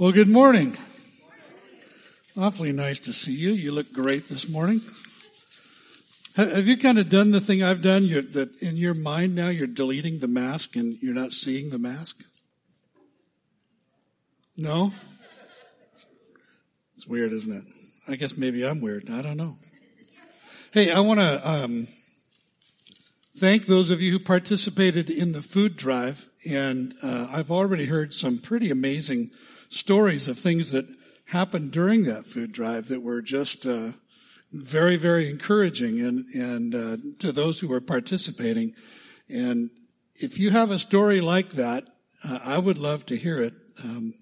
Well, good morning. Awfully nice to see you. You look great this morning. Have you kind of done the thing I've done? You're, that in your mind now you're deleting the mask and you're not seeing the mask? No? It's weird, isn't it? I guess maybe I'm weird. I don't know. Hey, I want to um, thank those of you who participated in the food drive, and uh, I've already heard some pretty amazing stories of things that happened during that food drive that were just uh, very, very encouraging and and uh, to those who were participating. And if you have a story like that, uh, I would love to hear it. Um,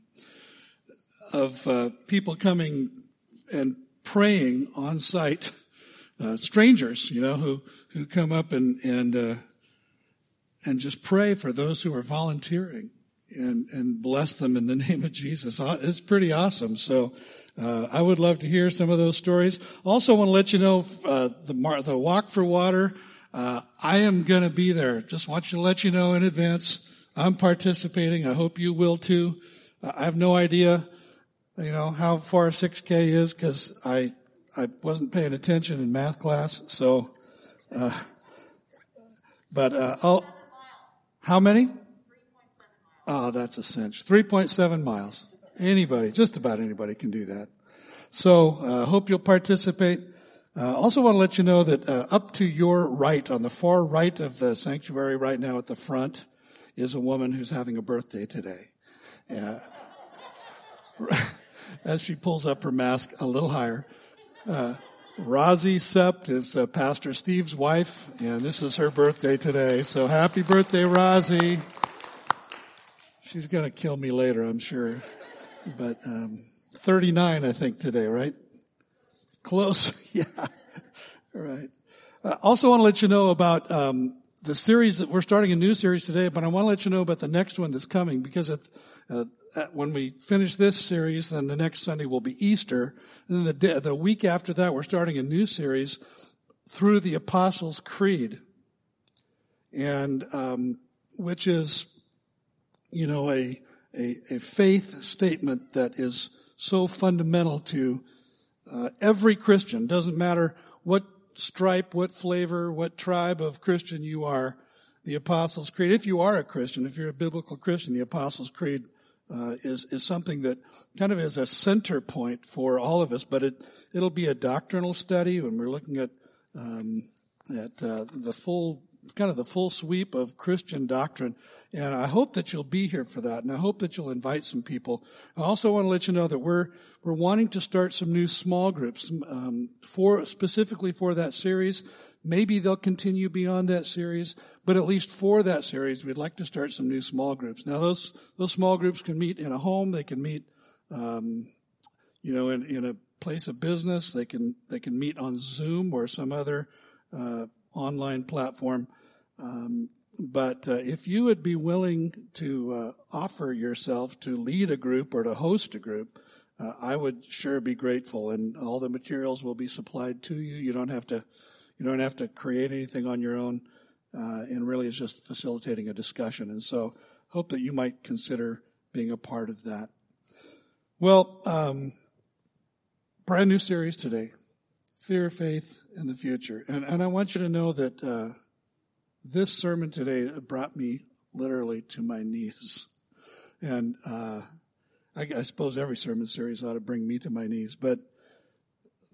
of uh, people coming and praying on site, uh, strangers, you know, who who come up and and uh, and just pray for those who are volunteering and, and bless them in the name of Jesus. It's pretty awesome. So, uh, I would love to hear some of those stories. Also want to let you know, uh, the, the walk for water, uh, I am going to be there. Just want to let you know in advance. I'm participating. I hope you will too. I have no idea, you know, how far 6K is because I, I wasn't paying attention in math class. So, uh, but, uh, I'll, how many? Oh, that's a cinch. 3.7 miles. Anybody, just about anybody can do that. So, uh, hope you'll participate. Uh, also want to let you know that uh, up to your right, on the far right of the sanctuary right now at the front, is a woman who's having a birthday today. Uh, as she pulls up her mask a little higher. Uh, Rosie Sept is uh, Pastor Steve's wife, and this is her birthday today. So happy birthday, Rosie. She's going to kill me later, I'm sure. But um, 39, I think, today, right? Close. yeah. Right. I uh, also want to let you know about um, the series that we're starting a new series today, but I want to let you know about the next one that's coming because at, uh, at, when we finish this series, then the next Sunday will be Easter. And then the, the week after that, we're starting a new series through the Apostles' Creed, and um, which is you know, a, a, a faith statement that is so fundamental to uh, every Christian. Doesn't matter what stripe, what flavor, what tribe of Christian you are. The Apostles' Creed, if you are a Christian, if you're a biblical Christian, the Apostles' Creed uh, is is something that kind of is a center point for all of us. But it it'll be a doctrinal study when we're looking at um, at uh, the full kind of the full sweep of Christian doctrine. And I hope that you'll be here for that. And I hope that you'll invite some people. I also want to let you know that we're, we're wanting to start some new small groups, um, for, specifically for that series. Maybe they'll continue beyond that series, but at least for that series, we'd like to start some new small groups. Now those, those small groups can meet in a home. They can meet, um, you know, in, in a place of business. They can, they can meet on Zoom or some other, uh, online platform. Um, but uh, if you would be willing to uh, offer yourself to lead a group or to host a group, uh, I would sure be grateful. And all the materials will be supplied to you. You don't have to, you don't have to create anything on your own. Uh, and really, it's just facilitating a discussion. And so, hope that you might consider being a part of that. Well, um, brand new series today fear, faith, and the future. And, and I want you to know that uh, this sermon today brought me literally to my knees. And uh, I, I, suppose every sermon series ought to bring me to my knees, but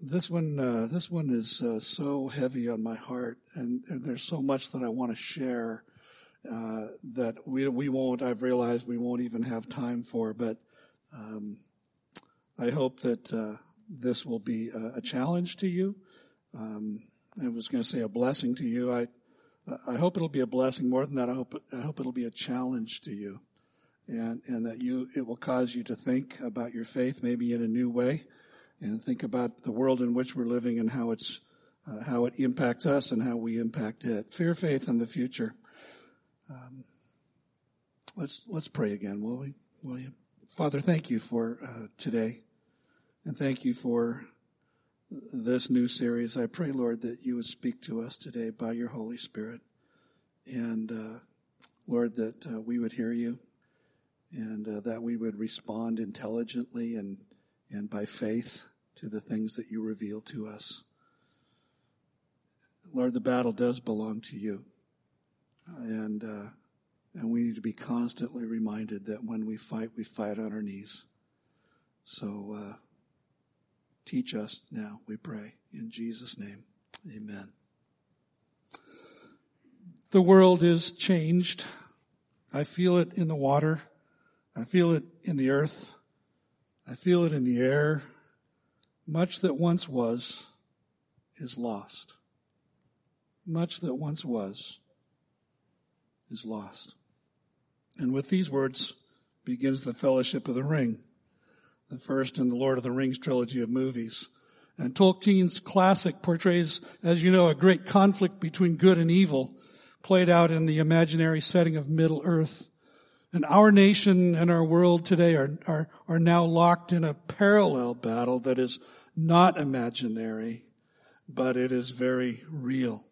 this one, uh, this one is uh, so heavy on my heart, and, and, there's so much that I want to share uh, that we we won't. I've realized we won't even have time for, but um, I hope that uh, this will be a, a challenge to you. Um, I was going to say a blessing to you. I, I hope it'll be a blessing. More than that, I hope, I hope it'll be a challenge to you. And, and that you, it will cause you to think about your faith maybe in a new way and think about the world in which we're living and how it's, uh, how it impacts us and how we impact it. Fear, faith, and the future. Um, let's, let's pray again, will we? Will you? Father, thank you for uh, today. And thank you for this new series. I pray, Lord, that you would speak to us today by your Holy Spirit. And, uh, Lord, that uh, we would hear you and uh, that we would respond intelligently and, and by faith to the things that you reveal to us. Lord, the battle does belong to you. And, uh, and we need to be constantly reminded that when we fight, we fight on our knees. So, uh, teach us now, we pray. In Jesus' name, amen. The world is changed. I feel it in the water. I feel it in the earth. I feel it in the air. Much that once was is lost. Much that once was is lost. And with these words begins the Fellowship of the Ring, the first in the Lord of the Rings trilogy of movies. And Tolkien's classic portrays, as you know, a great conflict between good and evil played out in the imaginary setting of Middle Earth. And our nation and our world today are, are, are now locked in a parallel battle that is not imaginary, but it is very real.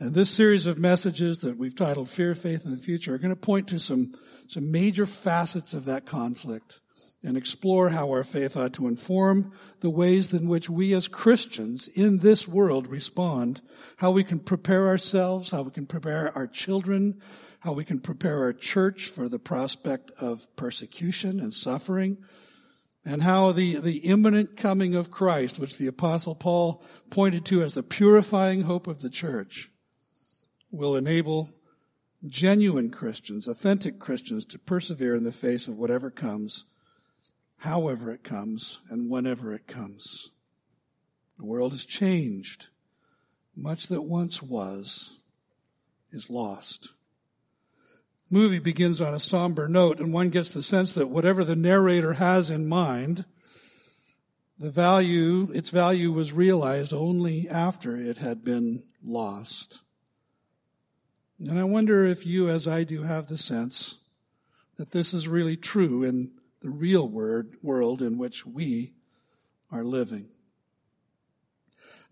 And this series of messages that we've titled Fear, Faith, and the Future are going to point to some, some major facets of that conflict and explore how our faith ought to inform the ways in which we as Christians in this world respond, how we can prepare ourselves, how we can prepare our children, how we can prepare our church for the prospect of persecution and suffering, and how the, the imminent coming of Christ, which the apostle Paul pointed to as the purifying hope of the church, will enable genuine Christians, authentic Christians to persevere in the face of whatever comes, however it comes, and whenever it comes. The world has changed. Much that once was is lost movie begins on a somber note and one gets the sense that whatever the narrator has in mind, the value, its value was realized only after it had been lost. And I wonder if you, as I do, have the sense that this is really true in the real word, world in which we are living.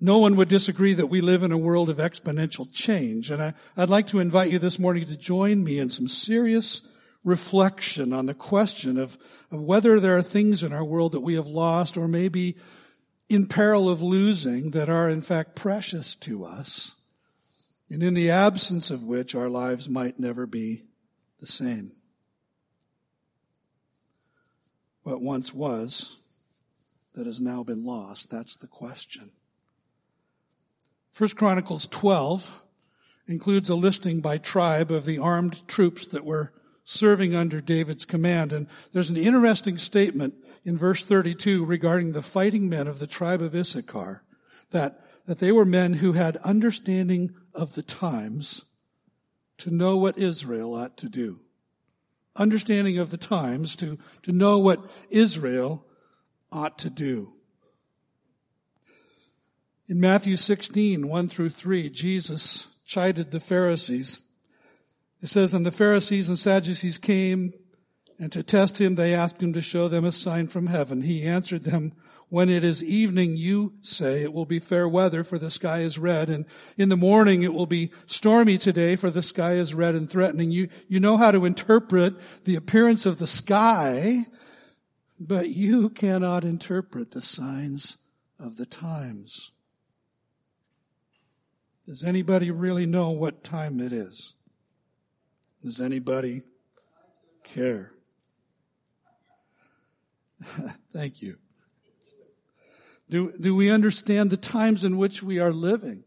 No one would disagree that we live in a world of exponential change. And I, would like to invite you this morning to join me in some serious reflection on the question of, of whether there are things in our world that we have lost or maybe in peril of losing that are in fact precious to us and in the absence of which our lives might never be the same. What once was that has now been lost, that's the question. First Chronicles 12 includes a listing by tribe of the armed troops that were serving under David's command. And there's an interesting statement in verse 32 regarding the fighting men of the tribe of Issachar, that, that they were men who had understanding of the times to know what Israel ought to do. Understanding of the times to, to know what Israel ought to do. In Matthew 16, 1 through 3, Jesus chided the Pharisees. It says, And the Pharisees and Sadducees came, and to test him, they asked him to show them a sign from heaven. He answered them, When it is evening, you say it will be fair weather, for the sky is red, and in the morning it will be stormy today, for the sky is red and threatening. You, you know how to interpret the appearance of the sky, but you cannot interpret the signs of the times. Does anybody really know what time it is? Does anybody care? Thank you. Do, do we understand the times in which we are living?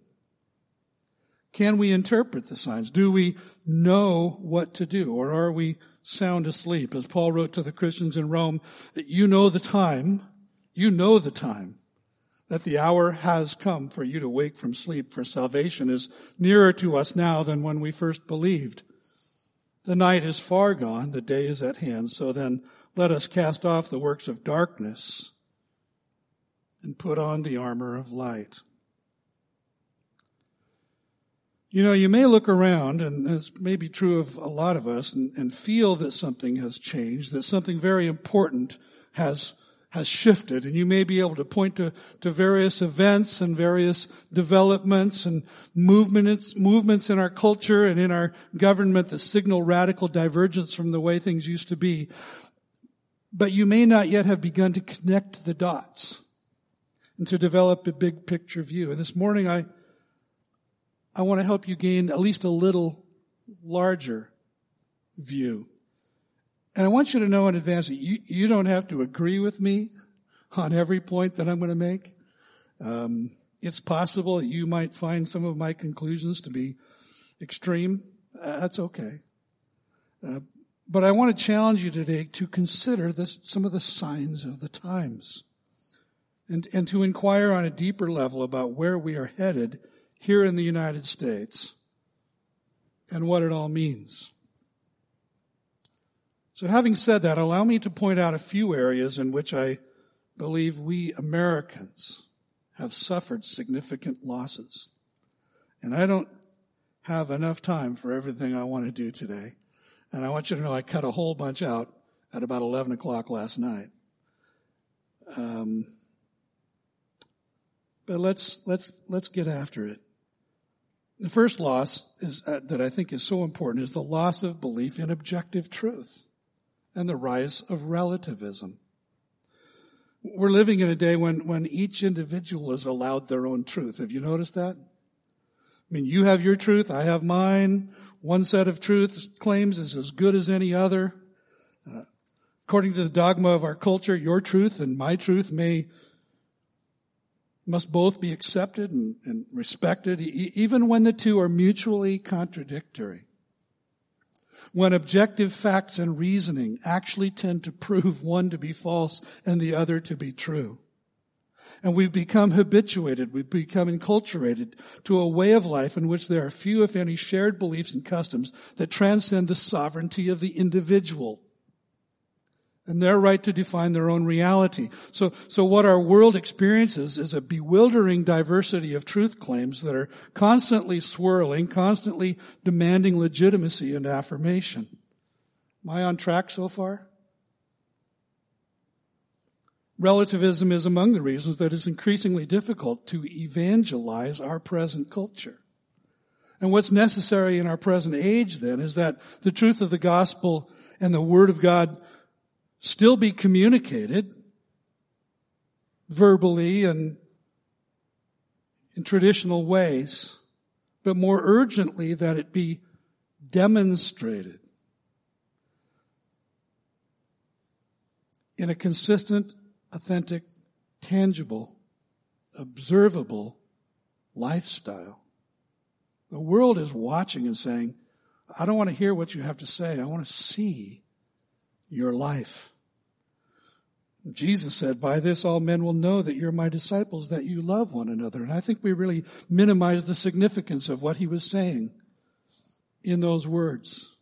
Can we interpret the signs? Do we know what to do? Or are we sound asleep? As Paul wrote to the Christians in Rome, that you know the time, you know the time that the hour has come for you to wake from sleep, for salvation is nearer to us now than when we first believed. The night is far gone, the day is at hand, so then let us cast off the works of darkness and put on the armor of light. You know, you may look around, and this may be true of a lot of us, and, and feel that something has changed, that something very important has has shifted and you may be able to point to, to various events and various developments and movements, movements in our culture and in our government that signal radical divergence from the way things used to be. But you may not yet have begun to connect the dots and to develop a big picture view. And this morning I, I want to help you gain at least a little larger view and I want you to know in advance that you, you don't have to agree with me on every point that I'm going to make. Um, it's possible that you might find some of my conclusions to be extreme. Uh, that's okay. Uh, but I want to challenge you today to consider this, some of the signs of the times and, and to inquire on a deeper level about where we are headed here in the United States and what it all means. So having said that, allow me to point out a few areas in which I believe we Americans have suffered significant losses. And I don't have enough time for everything I want to do today. And I want you to know I cut a whole bunch out at about 11 o'clock last night. Um, but let's, let's, let's get after it. The first loss is, uh, that I think is so important is the loss of belief in objective truth and the rise of relativism. We're living in a day when, when each individual is allowed their own truth. Have you noticed that? I mean, you have your truth, I have mine. One set of truth claims is as good as any other. Uh, according to the dogma of our culture, your truth and my truth may must both be accepted and, and respected, e- even when the two are mutually contradictory when objective facts and reasoning actually tend to prove one to be false and the other to be true. And we've become habituated, we've become enculturated to a way of life in which there are few, if any, shared beliefs and customs that transcend the sovereignty of the individual and their right to define their own reality. So, so what our world experiences is a bewildering diversity of truth claims that are constantly swirling, constantly demanding legitimacy and affirmation. Am I on track so far? Relativism is among the reasons that it's increasingly difficult to evangelize our present culture. And what's necessary in our present age then is that the truth of the gospel and the word of God still be communicated verbally and in traditional ways, but more urgently that it be demonstrated in a consistent, authentic, tangible, observable lifestyle. The world is watching and saying, I don't want to hear what you have to say. I want to see your life. Jesus said, by this all men will know that you're my disciples, that you love one another. And I think we really minimize the significance of what he was saying in those words.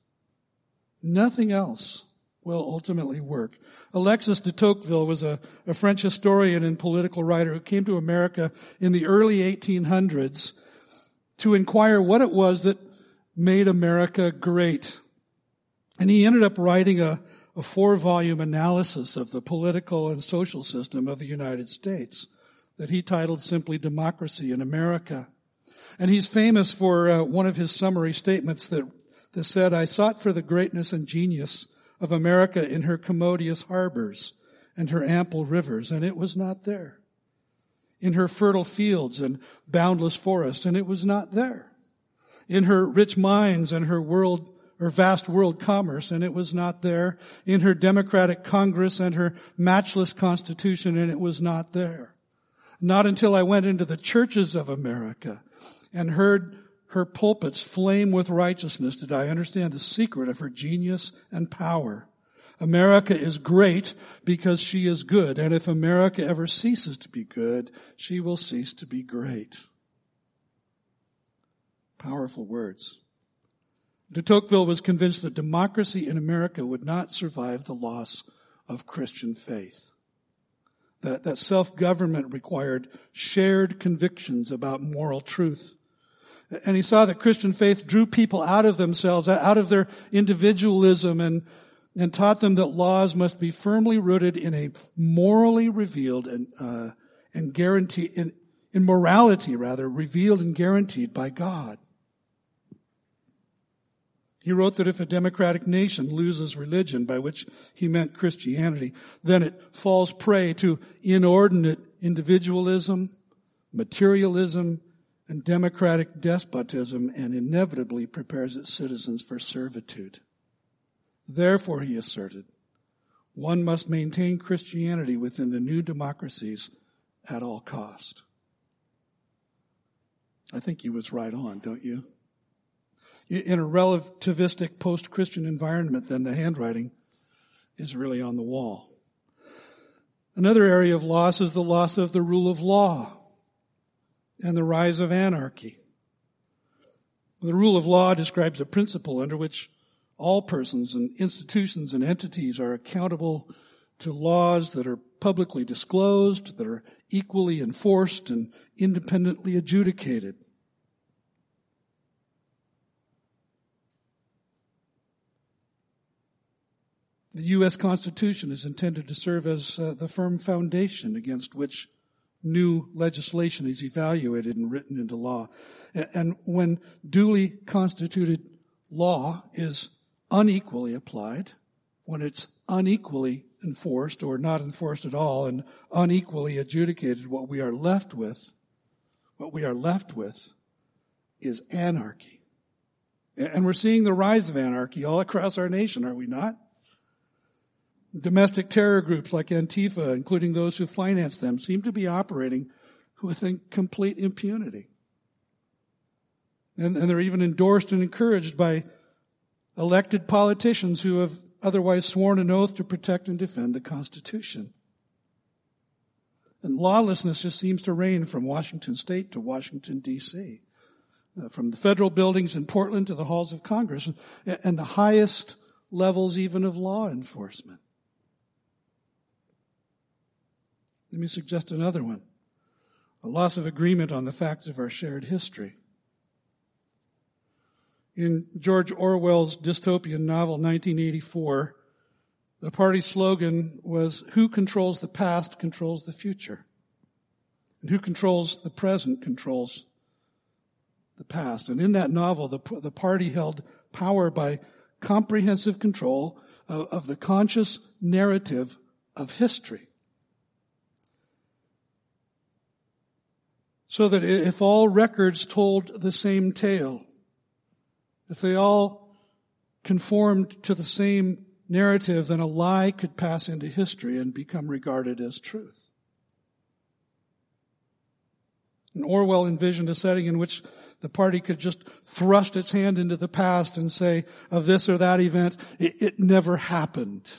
Nothing else will ultimately work. Alexis de Tocqueville was a, a French historian and political writer who came to America in the early 1800s to inquire what it was that made America great. And he ended up writing a, a four volume analysis of the political and social system of the United States that he titled simply Democracy in America. And he's famous for uh, one of his summary statements that, that said, I sought for the greatness and genius of America in her commodious harbors and her ample rivers, and it was not there. In her fertile fields and boundless forests, and it was not there. In her rich mines and her world her vast world commerce, and it was not there. In her democratic Congress and her matchless Constitution, and it was not there. Not until I went into the churches of America and heard her pulpits flame with righteousness did I understand the secret of her genius and power. America is great because she is good, and if America ever ceases to be good, she will cease to be great. Powerful words. De Tocqueville was convinced that democracy in America would not survive the loss of Christian faith. That, that self-government required shared convictions about moral truth. And he saw that Christian faith drew people out of themselves, out of their individualism and, and taught them that laws must be firmly rooted in a morally revealed and, uh, and guaranteed, in, in morality rather, revealed and guaranteed by God. He wrote that if a democratic nation loses religion, by which he meant Christianity, then it falls prey to inordinate individualism, materialism, and democratic despotism and inevitably prepares its citizens for servitude. Therefore, he asserted, one must maintain Christianity within the new democracies at all cost. I think he was right on, don't you? In a relativistic post-Christian environment, then the handwriting is really on the wall. Another area of loss is the loss of the rule of law and the rise of anarchy. The rule of law describes a principle under which all persons and institutions and entities are accountable to laws that are publicly disclosed, that are equally enforced and independently adjudicated. The U.S. Constitution is intended to serve as uh, the firm foundation against which new legislation is evaluated and written into law. And when duly constituted law is unequally applied, when it's unequally enforced or not enforced at all and unequally adjudicated, what we are left with, what we are left with is anarchy. And we're seeing the rise of anarchy all across our nation, are we not? Domestic terror groups like Antifa, including those who finance them, seem to be operating with complete impunity. And, and they're even endorsed and encouraged by elected politicians who have otherwise sworn an oath to protect and defend the Constitution. And lawlessness just seems to reign from Washington state to Washington DC, uh, from the federal buildings in Portland to the halls of Congress, and the highest levels even of law enforcement. Let me suggest another one. A loss of agreement on the facts of our shared history. In George Orwell's dystopian novel 1984, the party slogan was, who controls the past controls the future. And who controls the present controls the past. And in that novel, the, the party held power by comprehensive control of, of the conscious narrative of history. So that if all records told the same tale, if they all conformed to the same narrative, then a lie could pass into history and become regarded as truth. And Orwell envisioned a setting in which the party could just thrust its hand into the past and say of this or that event, it, it never happened.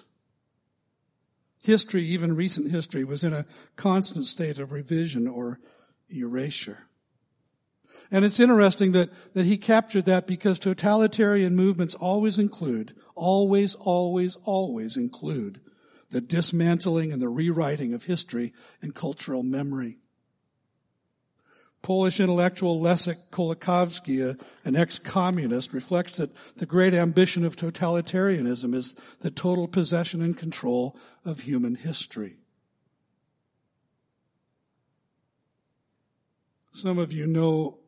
History, even recent history, was in a constant state of revision or erasure. And it's interesting that, that he captured that because totalitarian movements always include, always, always, always include the dismantling and the rewriting of history and cultural memory. Polish intellectual Leszek Kolakowski, an ex-communist, reflects that the great ambition of totalitarianism is the total possession and control of human history. Some of you know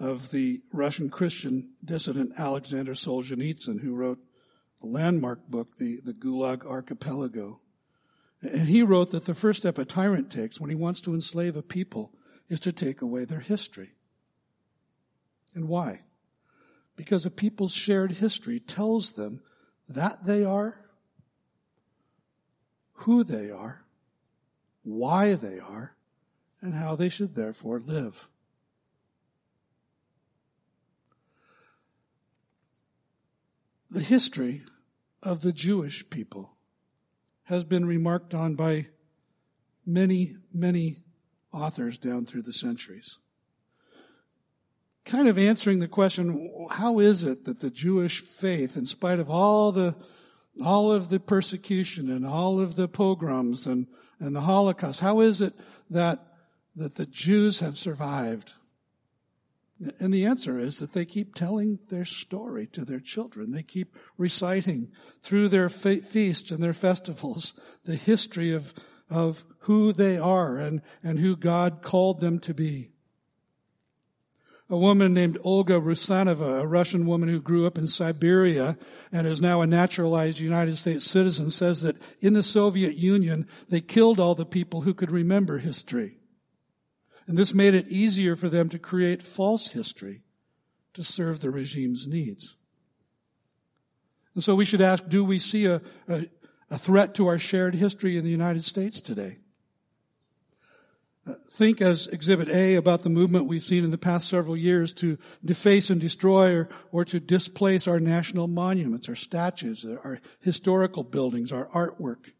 of the Russian Christian dissident Alexander Solzhenitsyn, who wrote a landmark book, the, the Gulag Archipelago. And he wrote that the first step a tyrant takes when he wants to enslave a people is to take away their history. And why? Because a people's shared history tells them that they are, who they are, why they are, and how they should therefore live. The history of the Jewish people has been remarked on by many, many authors down through the centuries. Kind of answering the question, how is it that the Jewish faith, in spite of all the, all of the persecution and all of the pogroms and, and the Holocaust, how is it that that the Jews have survived And the answer is that they keep telling their story to their children. They keep reciting through their fe- feasts and their festivals the history of, of who they are and, and who God called them to be. A woman named Olga Rusanova, a Russian woman who grew up in Siberia and is now a naturalized United States citizen, says that in the Soviet Union, they killed all the people who could remember history. And this made it easier for them to create false history to serve the regime's needs. And so we should ask, do we see a, a, a threat to our shared history in the United States today? Uh, think as Exhibit A about the movement we've seen in the past several years to deface and destroy or, or to displace our national monuments, our statues, our historical buildings, our artwork.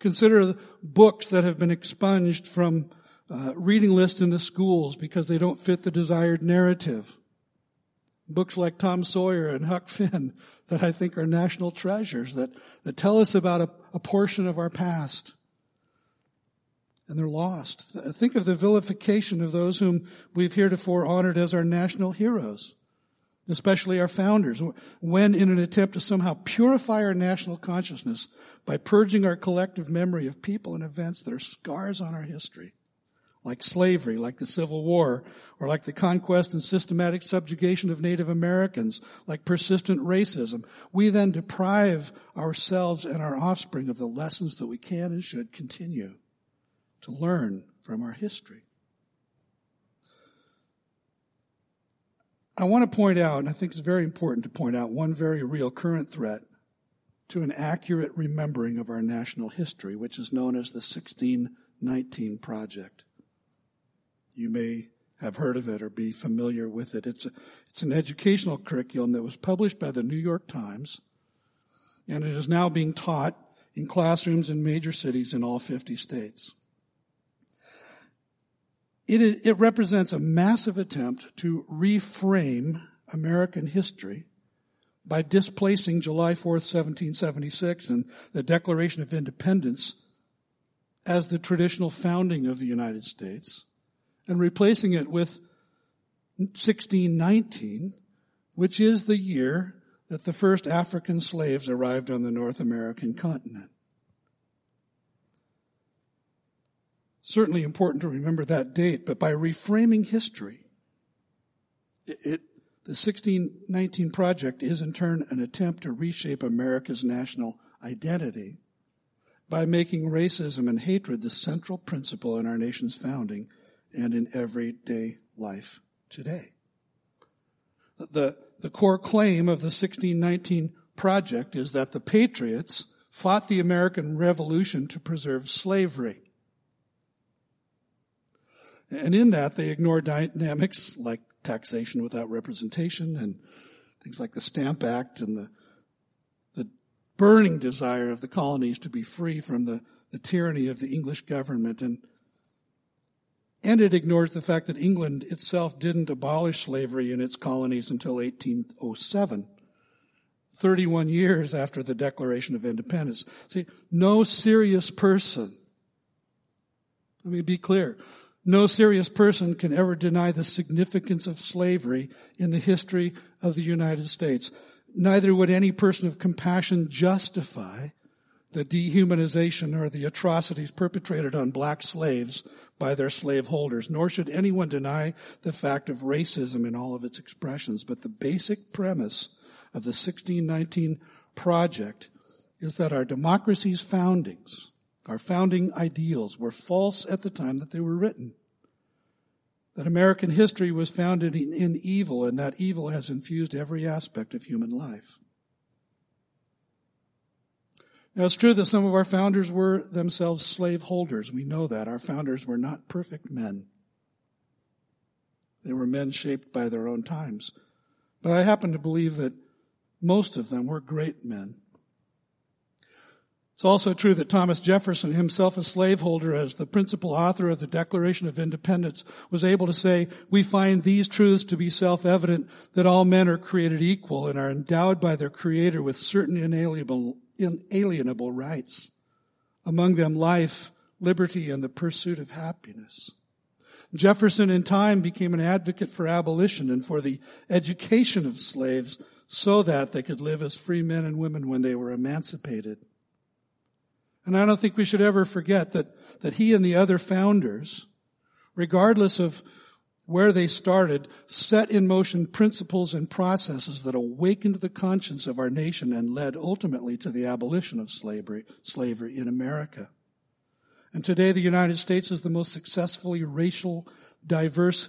Consider books that have been expunged from uh, reading list in the schools because they don't fit the desired narrative. Books like Tom Sawyer and Huck Finn that I think are national treasures that, that tell us about a, a portion of our past and they're lost. Think of the vilification of those whom we've heretofore honored as our national heroes, especially our founders, when in an attempt to somehow purify our national consciousness by purging our collective memory of people and events that are scars on our history, like slavery, like the Civil War, or like the conquest and systematic subjugation of Native Americans, like persistent racism, we then deprive ourselves and our offspring of the lessons that we can and should continue to learn from our history. I want to point out, and I think it's very important to point out, one very real current threat to an accurate remembering of our national history, which is known as the 1619 Project. You may have heard of it or be familiar with it. It's, a, it's an educational curriculum that was published by the New York Times, and it is now being taught in classrooms in major cities in all 50 states. It, is, it represents a massive attempt to reframe American history by displacing July 4th, 1776 and the Declaration of Independence as the traditional founding of the United States and replacing it with 1619, which is the year that the first African slaves arrived on the North American continent. certainly important to remember that date, but by reframing history, it, it, the 1619 Project is in turn an attempt to reshape America's national identity by making racism and hatred the central principle in our nation's founding and in everyday life today. The, the core claim of the 1619 Project is that the Patriots fought the American Revolution to preserve slavery. And in that, they ignore dynamics like taxation without representation and things like the Stamp Act and the, the burning desire of the colonies to be free from the, the tyranny of the English government. And, and it ignores the fact that England itself didn't abolish slavery in its colonies until 1807. 31 years after the Declaration of Independence. See, no serious person, let me be clear, no serious person can ever deny the significance of slavery in the history of the United States. Neither would any person of compassion justify the dehumanization or the atrocities perpetrated on black slaves by their slaveholders, nor should anyone deny the fact of racism in all of its expressions. But the basic premise of the 1619 project is that our democracy's foundings our founding ideals were false at the time that they were written. That American history was founded in, evil and that evil has infused every aspect of human life. Now it's true that some of our founders were themselves slaveholders. We know that. Our founders were not perfect men. They were men shaped by their own times. But I happen to believe that most of them were great men. It's also true that Thomas Jefferson, himself a slaveholder, as the principal author of the Declaration of Independence, was able to say, we find these truths to be self-evident that all men are created equal and are endowed by their creator with certain inalienable, inalienable rights. Among them life, liberty, and the pursuit of happiness. Jefferson in time became an advocate for abolition and for the education of slaves so that they could live as free men and women when they were emancipated. And I don't think we should ever forget that, that he and the other founders, regardless of where they started, set in motion principles and processes that awakened the conscience of our nation and led ultimately to the abolition of slavery, slavery in America. And today the United States is the most successfully racial, diverse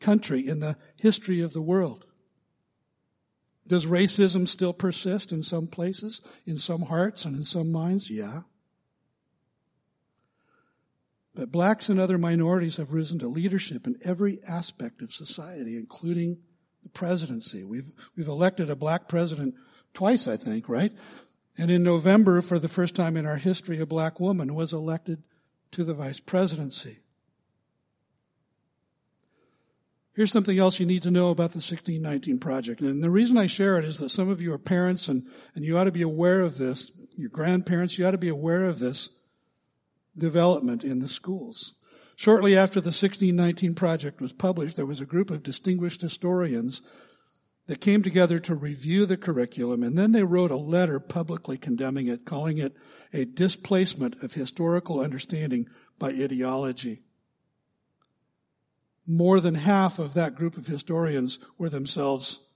country in the history of the world. Does racism still persist in some places, in some hearts, and in some minds? Yeah. But blacks and other minorities have risen to leadership in every aspect of society, including the presidency. We've, we've elected a black president twice, I think, right? And in November, for the first time in our history, a black woman was elected to the vice presidency. Here's something else you need to know about the 1619 project. And the reason I share it is that some of you are parents and, and you ought to be aware of this. Your grandparents, you ought to be aware of this development in the schools. Shortly after the 1619 project was published, there was a group of distinguished historians that came together to review the curriculum, and then they wrote a letter publicly condemning it, calling it a displacement of historical understanding by ideology. More than half of that group of historians were themselves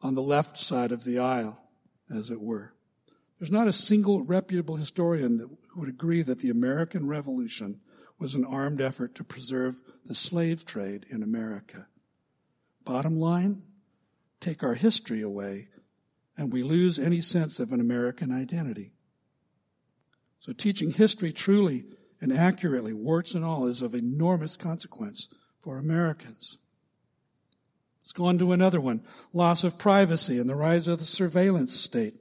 on the left side of the aisle, as it were. There's not a single reputable historian that would agree that the American Revolution was an armed effort to preserve the slave trade in America. Bottom line, take our history away and we lose any sense of an American identity. So teaching history truly and accurately, warts and all, is of enormous consequence for Americans. Let's go on to another one. Loss of privacy and the rise of the surveillance state.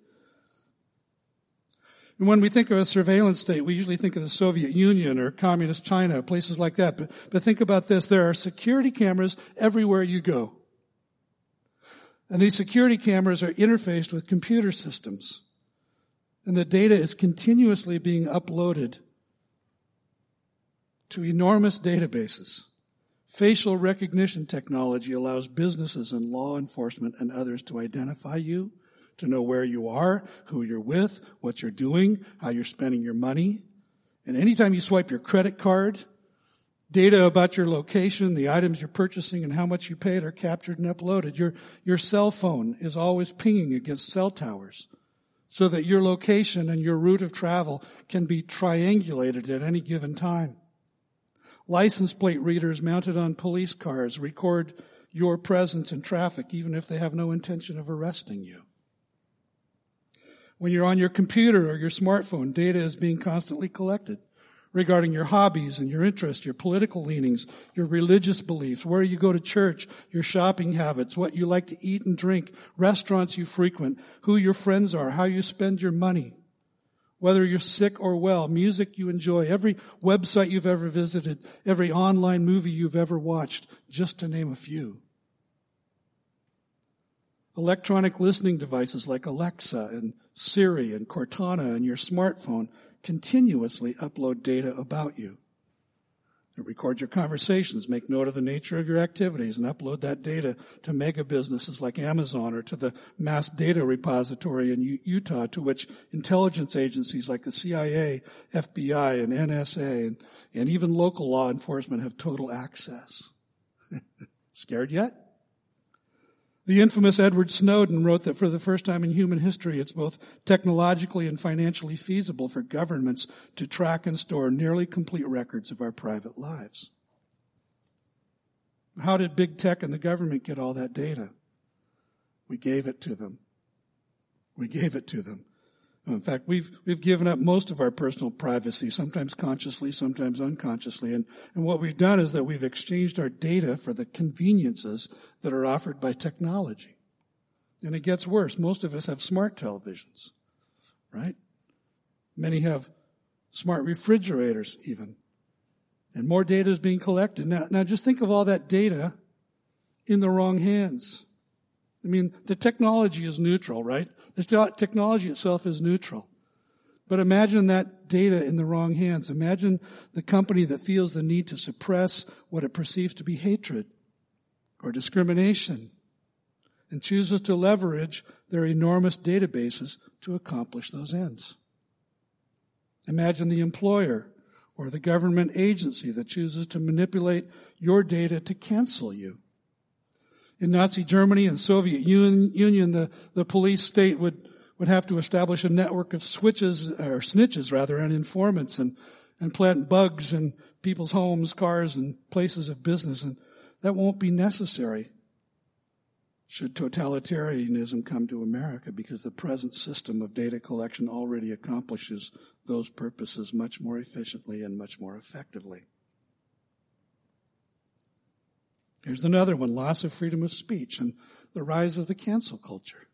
And when we think of a surveillance state, we usually think of the Soviet Union or communist China, places like that. But, but think about this. There are security cameras everywhere you go. And these security cameras are interfaced with computer systems. And the data is continuously being uploaded to enormous databases. Facial recognition technology allows businesses and law enforcement and others to identify you to know where you are, who you're with, what you're doing, how you're spending your money. And anytime you swipe your credit card, data about your location, the items you're purchasing, and how much you paid are captured and uploaded. Your, your cell phone is always pinging against cell towers so that your location and your route of travel can be triangulated at any given time. License plate readers mounted on police cars record your presence in traffic even if they have no intention of arresting you. When you're on your computer or your smartphone, data is being constantly collected regarding your hobbies and your interests, your political leanings, your religious beliefs, where you go to church, your shopping habits, what you like to eat and drink, restaurants you frequent, who your friends are, how you spend your money, whether you're sick or well, music you enjoy, every website you've ever visited, every online movie you've ever watched, just to name a few. Electronic listening devices like Alexa and Siri and Cortana and your smartphone continuously upload data about you. They record your conversations, make note of the nature of your activities, and upload that data to mega businesses like Amazon or to the mass data repository in Utah to which intelligence agencies like the CIA, FBI, and NSA, and, and even local law enforcement have total access. Scared yet? The infamous Edward Snowden wrote that for the first time in human history, it's both technologically and financially feasible for governments to track and store nearly complete records of our private lives. How did big tech and the government get all that data? We gave it to them. We gave it to them. In fact, we've, we've given up most of our personal privacy, sometimes consciously, sometimes unconsciously. And, and what we've done is that we've exchanged our data for the conveniences that are offered by technology. And it gets worse. Most of us have smart televisions, right? Many have smart refrigerators even. And more data is being collected. Now, now just think of all that data in the wrong hands. I mean, the technology is neutral, right? The technology itself is neutral. But imagine that data in the wrong hands. Imagine the company that feels the need to suppress what it perceives to be hatred or discrimination and chooses to leverage their enormous databases to accomplish those ends. Imagine the employer or the government agency that chooses to manipulate your data to cancel you. In Nazi Germany and Soviet Union, the, the police state would, would have to establish a network of switches, or snitches rather, and informants and, and plant bugs in people's homes, cars, and places of business. And that won't be necessary should totalitarianism come to America because the present system of data collection already accomplishes those purposes much more efficiently and much more effectively. Here's another one loss of freedom of speech and the rise of the cancel culture.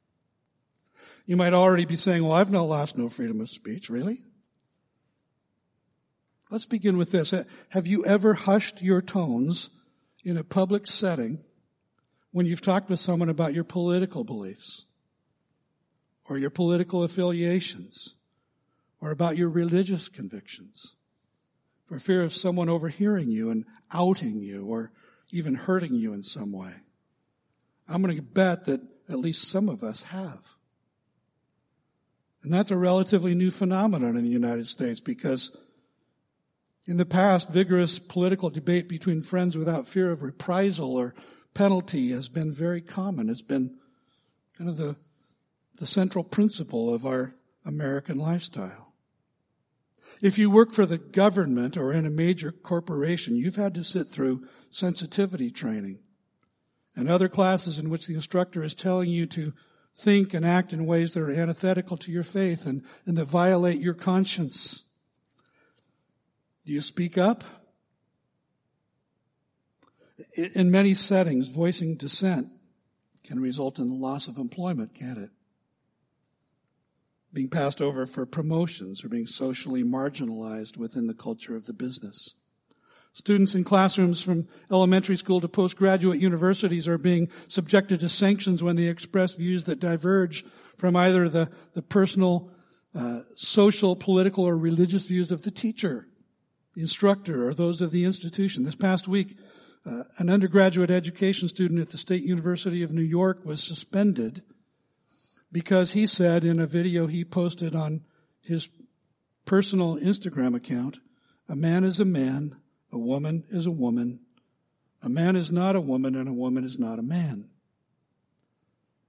You might already be saying, well, I've not lost no freedom of speech. Really? Let's begin with this. Have you ever hushed your tones in a public setting when you've talked with someone about your political beliefs or your political affiliations or about your religious convictions for fear of someone overhearing you and outing you or even hurting you in some way. I'm going to bet that at least some of us have. And that's a relatively new phenomenon in the United States because in the past, vigorous political debate between friends without fear of reprisal or penalty has been very common. It's been kind of the, the central principle of our American lifestyle. If you work for the government or in a major corporation, you've had to sit through sensitivity training and other classes in which the instructor is telling you to think and act in ways that are antithetical to your faith and, and that violate your conscience. Do you speak up? In many settings, voicing dissent can result in the loss of employment, can't it? Being passed over for promotions or being socially marginalized within the culture of the business. Students in classrooms from elementary school to postgraduate universities are being subjected to sanctions when they express views that diverge from either the, the personal, uh, social, political, or religious views of the teacher, the instructor, or those of the institution. This past week, uh, an undergraduate education student at the State University of New York was suspended because he said in a video he posted on his personal Instagram account, a man is a man, a woman is a woman, a man is not a woman, and a woman is not a man.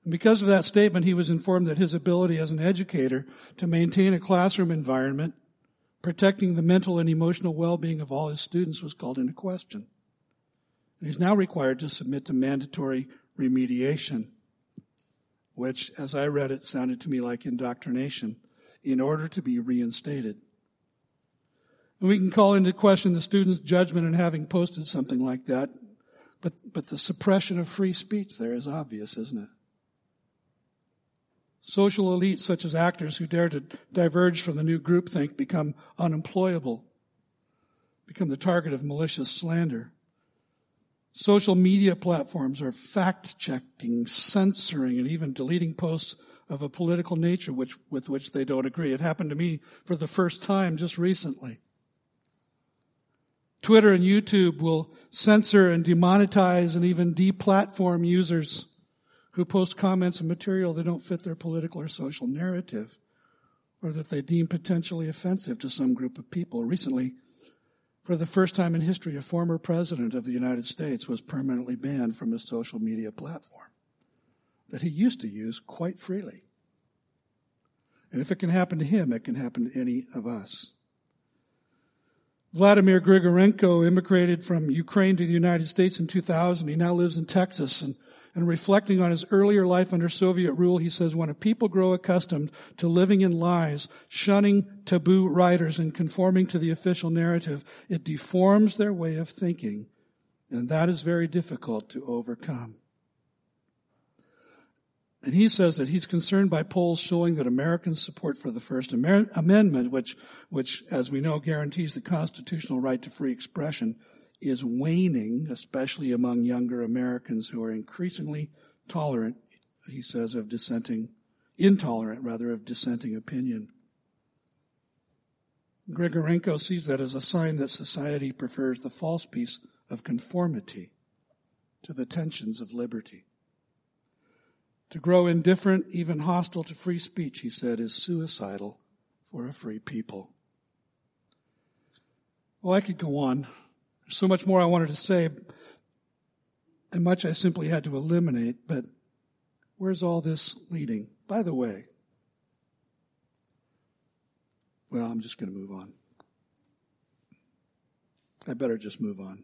And because of that statement, he was informed that his ability as an educator to maintain a classroom environment protecting the mental and emotional well-being of all his students was called into question. He's now required to submit to mandatory remediation, which, as I read it, sounded to me like indoctrination, in order to be reinstated. And we can call into question the student's judgment in having posted something like that, but, but the suppression of free speech there is obvious, isn't it? Social elites such as actors who dare to diverge from the new groupthink become unemployable, become the target of malicious slander. Social media platforms are fact checking, censoring, and even deleting posts of a political nature which, with which they don't agree. It happened to me for the first time just recently. Twitter and YouTube will censor and demonetize and even deplatform users who post comments and material that don't fit their political or social narrative or that they deem potentially offensive to some group of people. Recently, for the first time in history, a former president of the United States was permanently banned from his social media platform that he used to use quite freely. And if it can happen to him, it can happen to any of us. Vladimir Grigorenko immigrated from Ukraine to the United States in 2000. He now lives in Texas and and reflecting on his earlier life under Soviet rule, he says, when a people grow accustomed to living in lies, shunning taboo writers and conforming to the official narrative, it deforms their way of thinking. And that is very difficult to overcome. And he says that he's concerned by polls showing that Americans' support for the First Amendment, which, which, as we know, guarantees the constitutional right to free expression, is waning, especially among younger Americans who are increasingly tolerant, he says, of dissenting, intolerant rather, of dissenting opinion. Grigorenko sees that as a sign that society prefers the false peace of conformity to the tensions of liberty. To grow indifferent, even hostile to free speech, he said, is suicidal for a free people. Well, I could go on. There's so much more I wanted to say, and much I simply had to eliminate, but where's all this leading? By the way, well, I'm just going to move on. I better just move on.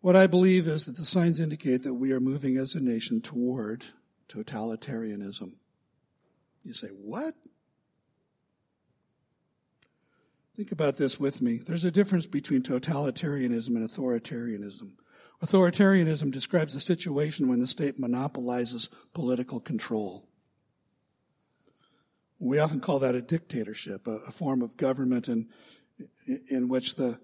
What I believe is that the signs indicate that we are moving as a nation toward totalitarianism. You say, what? Think about this with me. There's a difference between totalitarianism and authoritarianism. Authoritarianism describes a situation when the state monopolizes political control. We often call that a dictatorship, a, a form of government in, in which the,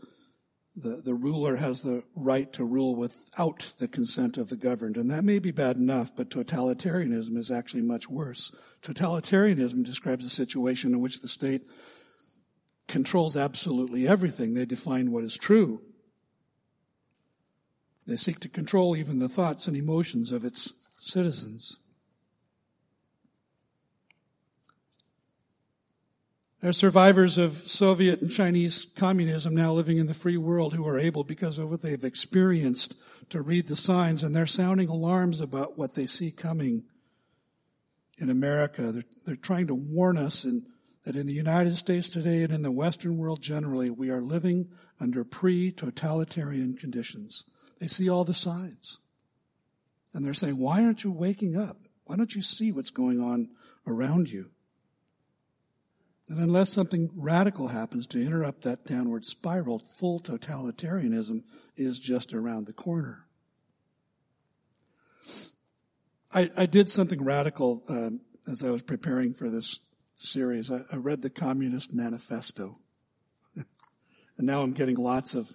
the, the ruler has the right to rule without the consent of the governed. And that may be bad enough, but totalitarianism is actually much worse. Totalitarianism describes a situation in which the state controls absolutely everything. They define what is true. They seek to control even the thoughts and emotions of its citizens. There are survivors of Soviet and Chinese communism now living in the free world who are able, because of what they've experienced, to read the signs, and they're sounding alarms about what they see coming in America. They're, they're trying to warn us in, that in the United States today and in the Western world generally, we are living under pre-totalitarian conditions. They see all the signs. And they're saying, why aren't you waking up? Why don't you see what's going on around you? And unless something radical happens to interrupt that downward spiral, full totalitarianism is just around the corner. I, I did something radical um, as I was preparing for this series. I, I read the Communist Manifesto. and now I'm getting lots of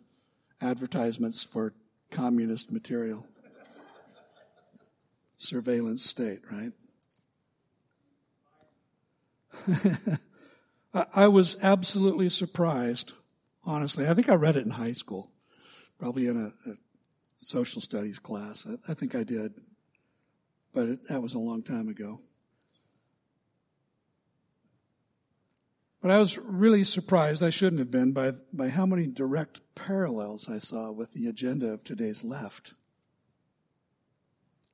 advertisements for communist material. Surveillance state, right? I was absolutely surprised, honestly. I think I read it in high school, probably in a, a social studies class. I, I, think I did, but it, that was a long time ago. But I was really surprised, I shouldn't have been, by, by how many direct parallels I saw with the agenda of today's left.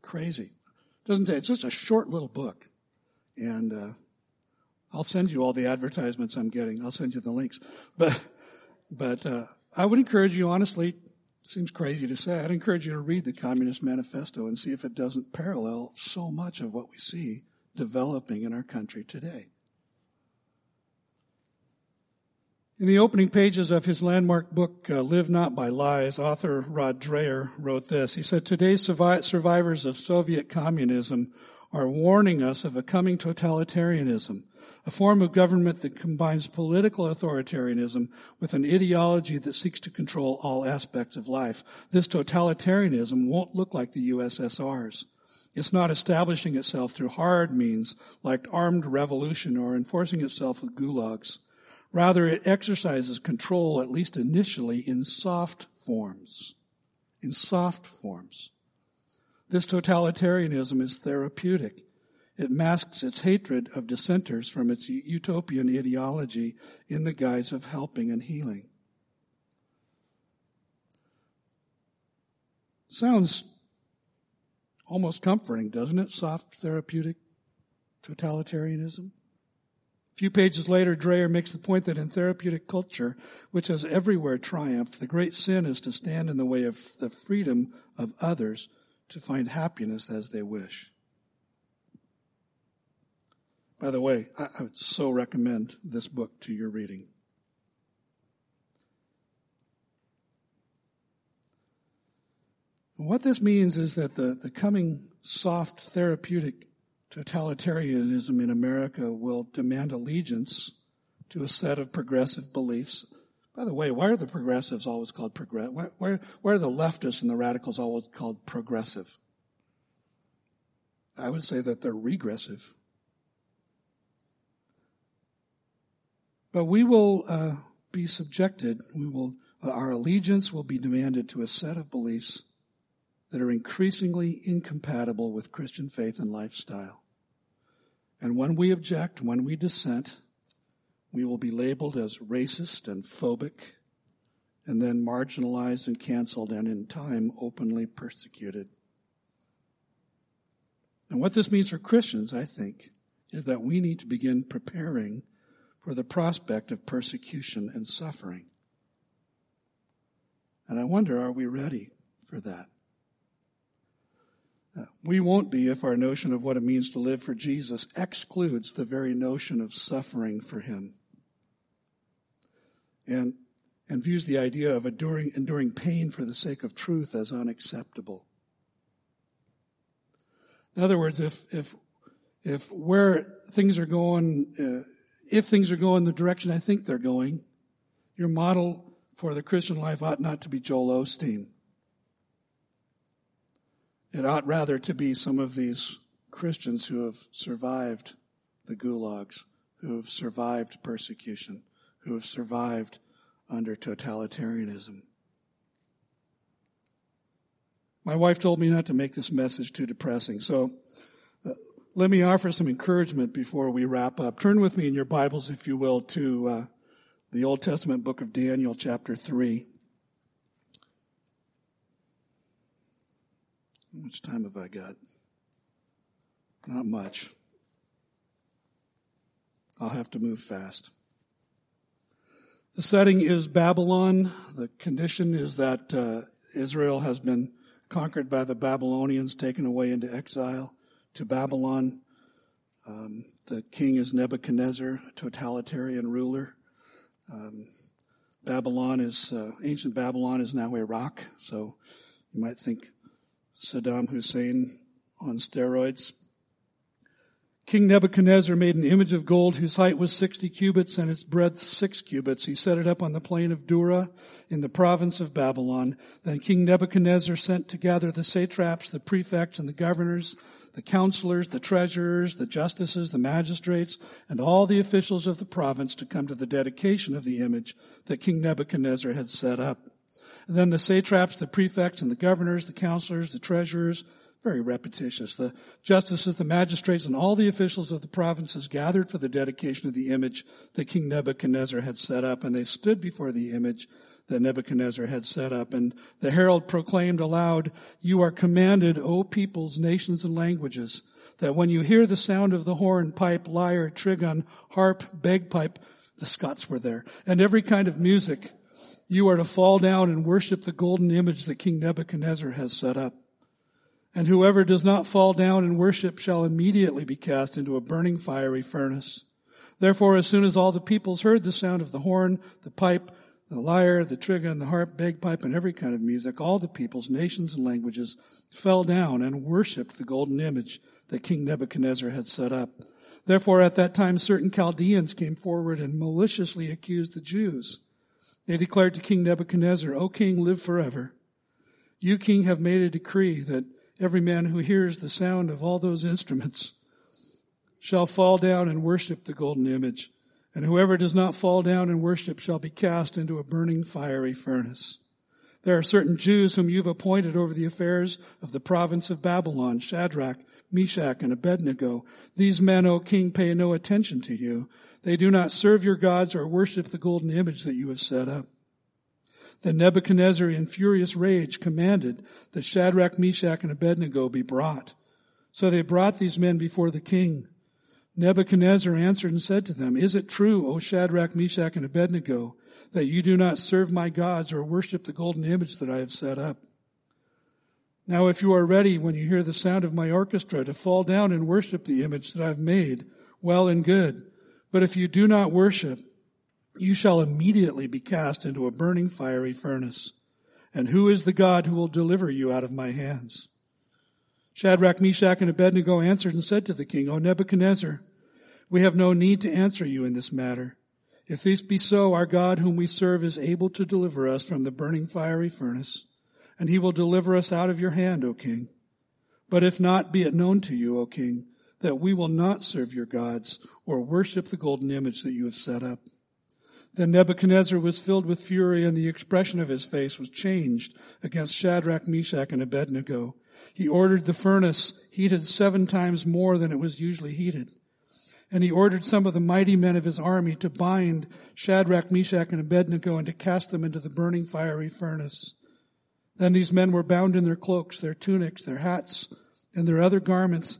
Crazy. Doesn't it? It's just a short little book. And, uh, I'll send you all the advertisements I'm getting. I'll send you the links. But, but, uh, I would encourage you, honestly, seems crazy to say, I'd encourage you to read the Communist Manifesto and see if it doesn't parallel so much of what we see developing in our country today. In the opening pages of his landmark book, uh, Live Not by Lies, author Rod Dreher wrote this. He said, Today's survivors of Soviet communism are warning us of a coming totalitarianism a form of government that combines political authoritarianism with an ideology that seeks to control all aspects of life. This totalitarianism won't look like the USSR's. It's not establishing itself through hard means like armed revolution or enforcing itself with gulags. Rather, it exercises control, at least initially, in soft forms. In soft forms. This totalitarianism is therapeutic. It masks its hatred of dissenters from its utopian ideology in the guise of helping and healing. Sounds almost comforting, doesn't it? Soft therapeutic totalitarianism. Few pages later, Dreher makes the point that in therapeutic culture, which has everywhere triumphed, the great sin is to stand in the way of the freedom of others to find happiness as they wish. By the way, I, I would so recommend this book to your reading. What this means is that the, the coming soft therapeutic totalitarianism in America will demand allegiance to a set of progressive beliefs. By the way, why are the progressives always called progressive? Why, why, why are the leftists and the radicals always called progressive? I would say that they're regressive. But we will uh, be subjected, we will, uh, our allegiance will be demanded to a set of beliefs that are increasingly incompatible with Christian faith and lifestyle. And when we object, when we dissent, we will be labeled as racist and phobic, and then marginalized and canceled, and in time openly persecuted. And what this means for Christians, I think, is that we need to begin preparing for the prospect of persecution and suffering. And I wonder, are we ready for that? We won't be if our notion of what it means to live for Jesus excludes the very notion of suffering for Him. And, and views the idea of enduring, enduring pain for the sake of truth as unacceptable. In other words, if, if, if where things are going, uh, if things are going the direction I think they're going, your model for the Christian life ought not to be Joel Osteen. It ought rather to be some of these Christians who have survived the gulags, who have survived persecution, who have survived under totalitarianism. My wife told me not to make this message too depressing, so uh, let me offer some encouragement before we wrap up. Turn with me in your Bibles, if you will, to uh, the Old Testament book of Daniel, chapter 3. How much time have I got? Not much. I'll have to move fast. The setting is Babylon. The condition is that uh, Israel has been conquered by the Babylonians, taken away into exile to Babylon. Um, the king is Nebuchadnezzar, a totalitarian ruler. Um, Babylon is uh, ancient Babylon is now Iraq, so you might think Saddam Hussein on steroids. King Nebuchadnezzar made an image of gold whose height was 60 cubits and its breadth 6 cubits. He set it up on the plain of Dura in the province of Babylon. Then King Nebuchadnezzar sent to gather the satraps, the prefects, and the governors, the counselors, the treasurers, the justices, the magistrates, and all the officials of the province to come to the dedication of the image that King Nebuchadnezzar had set up. And then the satraps, the prefects, and the governors, the counselors, the treasurers, very repetitious. The justices, the magistrates, and all the officials of the provinces gathered for the dedication of the image that King Nebuchadnezzar had set up, and they stood before the image that Nebuchadnezzar had set up. And the herald proclaimed aloud, You are commanded, O peoples, nations, and languages, that when you hear the sound of the horn, pipe, lyre, trigon, harp, bagpipe, the Scots were there, and every kind of music, you are to fall down and worship the golden image that King Nebuchadnezzar has set up. And whoever does not fall down and worship shall immediately be cast into a burning fiery furnace. Therefore, as soon as all the peoples heard the sound of the horn, the pipe, the lyre, the trigon, the harp, bagpipe, and every kind of music, all the peoples, nations, and languages fell down and worshipped the golden image that King Nebuchadnezzar had set up. Therefore, at that time, certain Chaldeans came forward and maliciously accused the Jews. They declared to King Nebuchadnezzar, O king, live forever. You, king, have made a decree that every man who hears the sound of all those instruments shall fall down and worship the golden image. And whoever does not fall down and worship shall be cast into a burning fiery furnace. There are certain Jews whom you've appointed over the affairs of the province of Babylon, Shadrach, Meshach, and Abednego. These men, O king, pay no attention to you. They do not serve your gods or worship the golden image that you have set up. Then Nebuchadnezzar in furious rage commanded that Shadrach, Meshach, and Abednego be brought. So they brought these men before the king. Nebuchadnezzar answered and said to them, Is it true, O Shadrach, Meshach, and Abednego, that you do not serve my gods or worship the golden image that I have set up? Now if you are ready when you hear the sound of my orchestra to fall down and worship the image that I've made, well and good. But if you do not worship, you shall immediately be cast into a burning fiery furnace. And who is the God who will deliver you out of my hands? Shadrach, Meshach, and Abednego answered and said to the king, O Nebuchadnezzar, we have no need to answer you in this matter. If this be so, our God whom we serve is able to deliver us from the burning fiery furnace, and he will deliver us out of your hand, O king. But if not, be it known to you, O king, that we will not serve your gods or worship the golden image that you have set up. Then Nebuchadnezzar was filled with fury and the expression of his face was changed against Shadrach, Meshach, and Abednego. He ordered the furnace heated seven times more than it was usually heated. And he ordered some of the mighty men of his army to bind Shadrach, Meshach, and Abednego and to cast them into the burning fiery furnace. Then these men were bound in their cloaks, their tunics, their hats, and their other garments,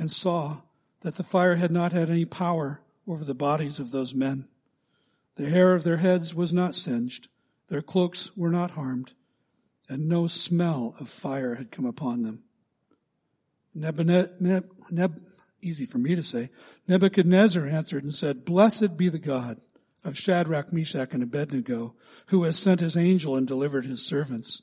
and saw that the fire had not had any power over the bodies of those men. The hair of their heads was not singed, their cloaks were not harmed, and no smell of fire had come upon them. Nebuchadnezzar, Neb, easy for me to say, Nebuchadnezzar answered and said, Blessed be the God of Shadrach, Meshach, and Abednego, who has sent his angel and delivered his servants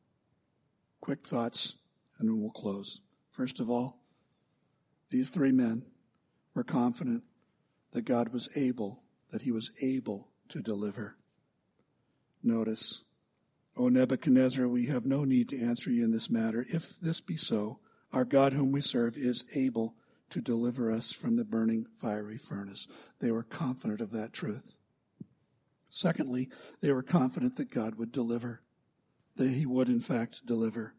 quick thoughts, and then we'll close. First of all, these three men were confident that God was able, that he was able to deliver. Notice, O Nebuchadnezzar, we have no need to answer you in this matter. If this be so, our God whom we serve is able to deliver us from the burning fiery furnace. They were confident of that truth. Secondly, they were confident that God would deliver that he would in fact deliver.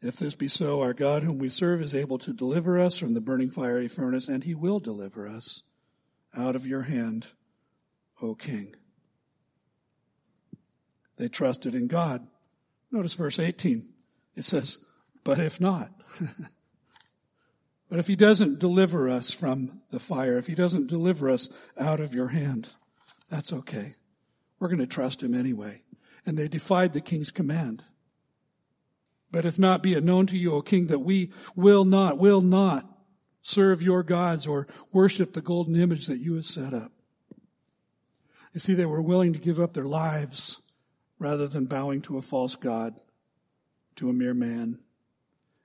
If this be so, our God whom we serve is able to deliver us from the burning fiery furnace, and he will deliver us out of your hand, O king. They trusted in God. Notice verse 18. It says, but if not, but if he doesn't deliver us from the fire, if he doesn't deliver us out of your hand, that's okay. We're going to trust him anyway and they defied the king's command. But if not, be it known to you, O king, that we will not, will not serve your gods or worship the golden image that you have set up. You see, they were willing to give up their lives rather than bowing to a false God, to a mere man.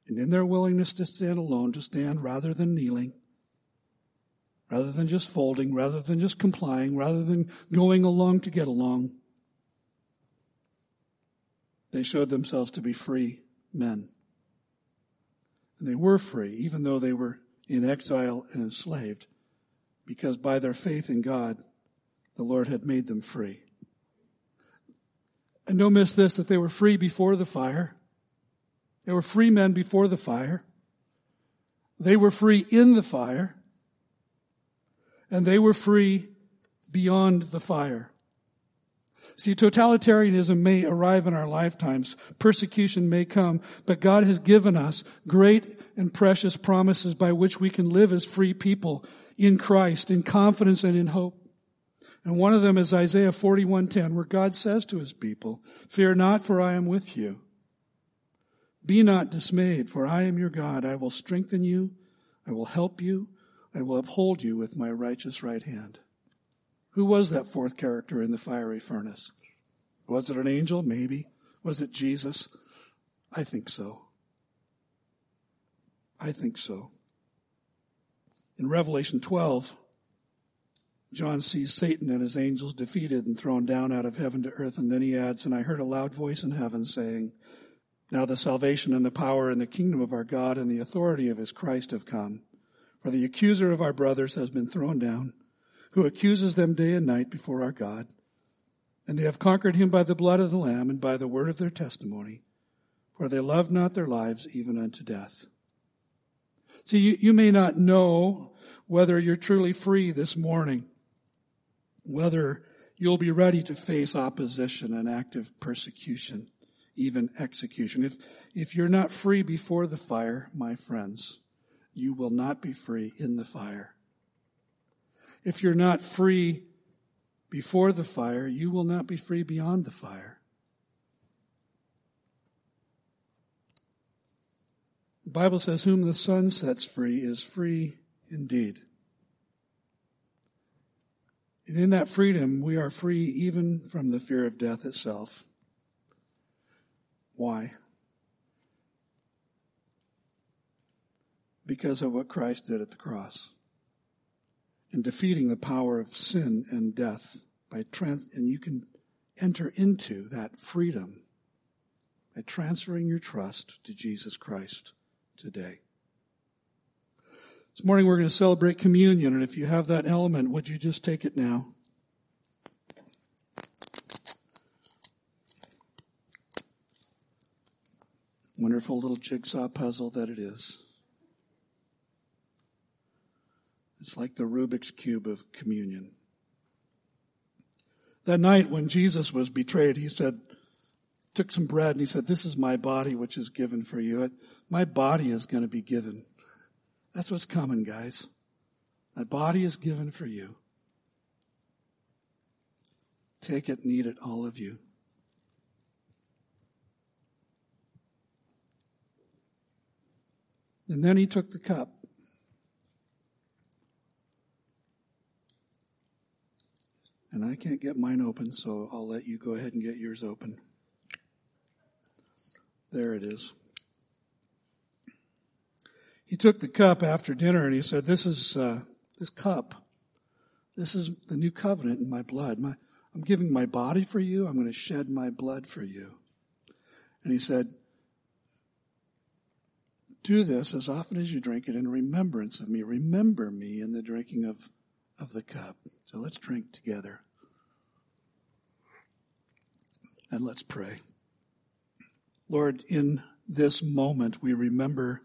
And in their willingness to stand alone, to stand rather than kneeling, rather than just folding, rather than just complying, rather than going along to get along, they showed themselves to be free men. And they were free, even though they were in exile and enslaved, because by their faith in God, the Lord had made them free. And don't miss this, that they were free before the fire. They were free men before the fire. They were free in the fire. And they were free beyond the fire. See, totalitarianism may arrive in our lifetimes. Persecution may come, but God has given us great and precious promises by which we can live as free people in Christ, in confidence and in hope. And one of them is Isaiah 41:10, where God says to his people, "Fear not, for I am with you. Be not dismayed, for I am your God. I will strengthen you. I will help you. I will uphold you with my righteous right hand." Who was that fourth character in the fiery furnace? Was it an angel? Maybe. Was it Jesus? I think so. I think so. In Revelation 12, John sees Satan and his angels defeated and thrown down out of heaven to earth. And then he adds, And I heard a loud voice in heaven saying, Now the salvation and the power and the kingdom of our God and the authority of his Christ have come. For the accuser of our brothers has been thrown down, who accuses them day and night before our God. And they have conquered him by the blood of the Lamb and by the word of their testimony, for they loved not their lives even unto death. See, you, you may not know whether you're truly free this morning, whether you'll be ready to face opposition and active persecution, even execution. If, if you're not free before the fire, my friends, you will not be free in the fire. If you're not free before the fire, you will not be free beyond the fire. The Bible says, Whom the Son sets free is free indeed. And in that freedom, we are free even from the fear of death itself. Why? Because of what Christ did at the cross in defeating the power of sin and death by trans, and you can enter into that freedom by transferring your trust to Jesus Christ today. This morning we're going to celebrate communion, and if you have that element, would you just take it now? Wonderful little jigsaw puzzle that it is. It's like the Rubik's Cube of communion. That night when Jesus was betrayed, he said, took some bread and he said, This is my body which is given for you. My body is going to be given. That's what's coming, guys. My body is given for you. Take it eat it, all of you. And then he took the cup. I can't get mine open, so I'll let you go ahead and get yours open. There it is. He took the cup after dinner and he said, This is uh, this cup. This is the new covenant in my blood. My, I'm giving my body for you. I'm going to shed my blood for you. And he said, Do this as often as you drink it in remembrance of me. Remember me in the drinking of, of the cup. So let's drink together. And let's pray. Lord, in this moment, we remember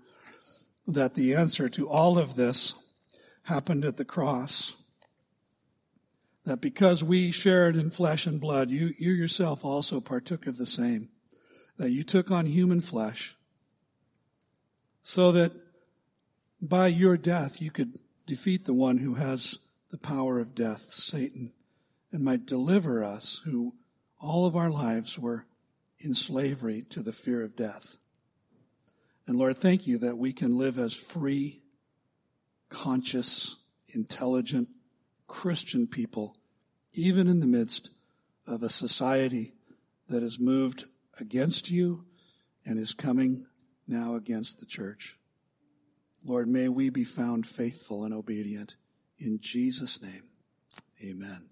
that the answer to all of this happened at the cross. That because we shared in flesh and blood, you, you yourself also partook of the same. That you took on human flesh so that by your death you could defeat the one who has the power of death, Satan, and might deliver us who all of our lives were in slavery to the fear of death. And Lord, thank you that we can live as free, conscious, intelligent, Christian people, even in the midst of a society that is moved against you and is coming now against the church. Lord, may we be found faithful and obedient. In Jesus' name, amen.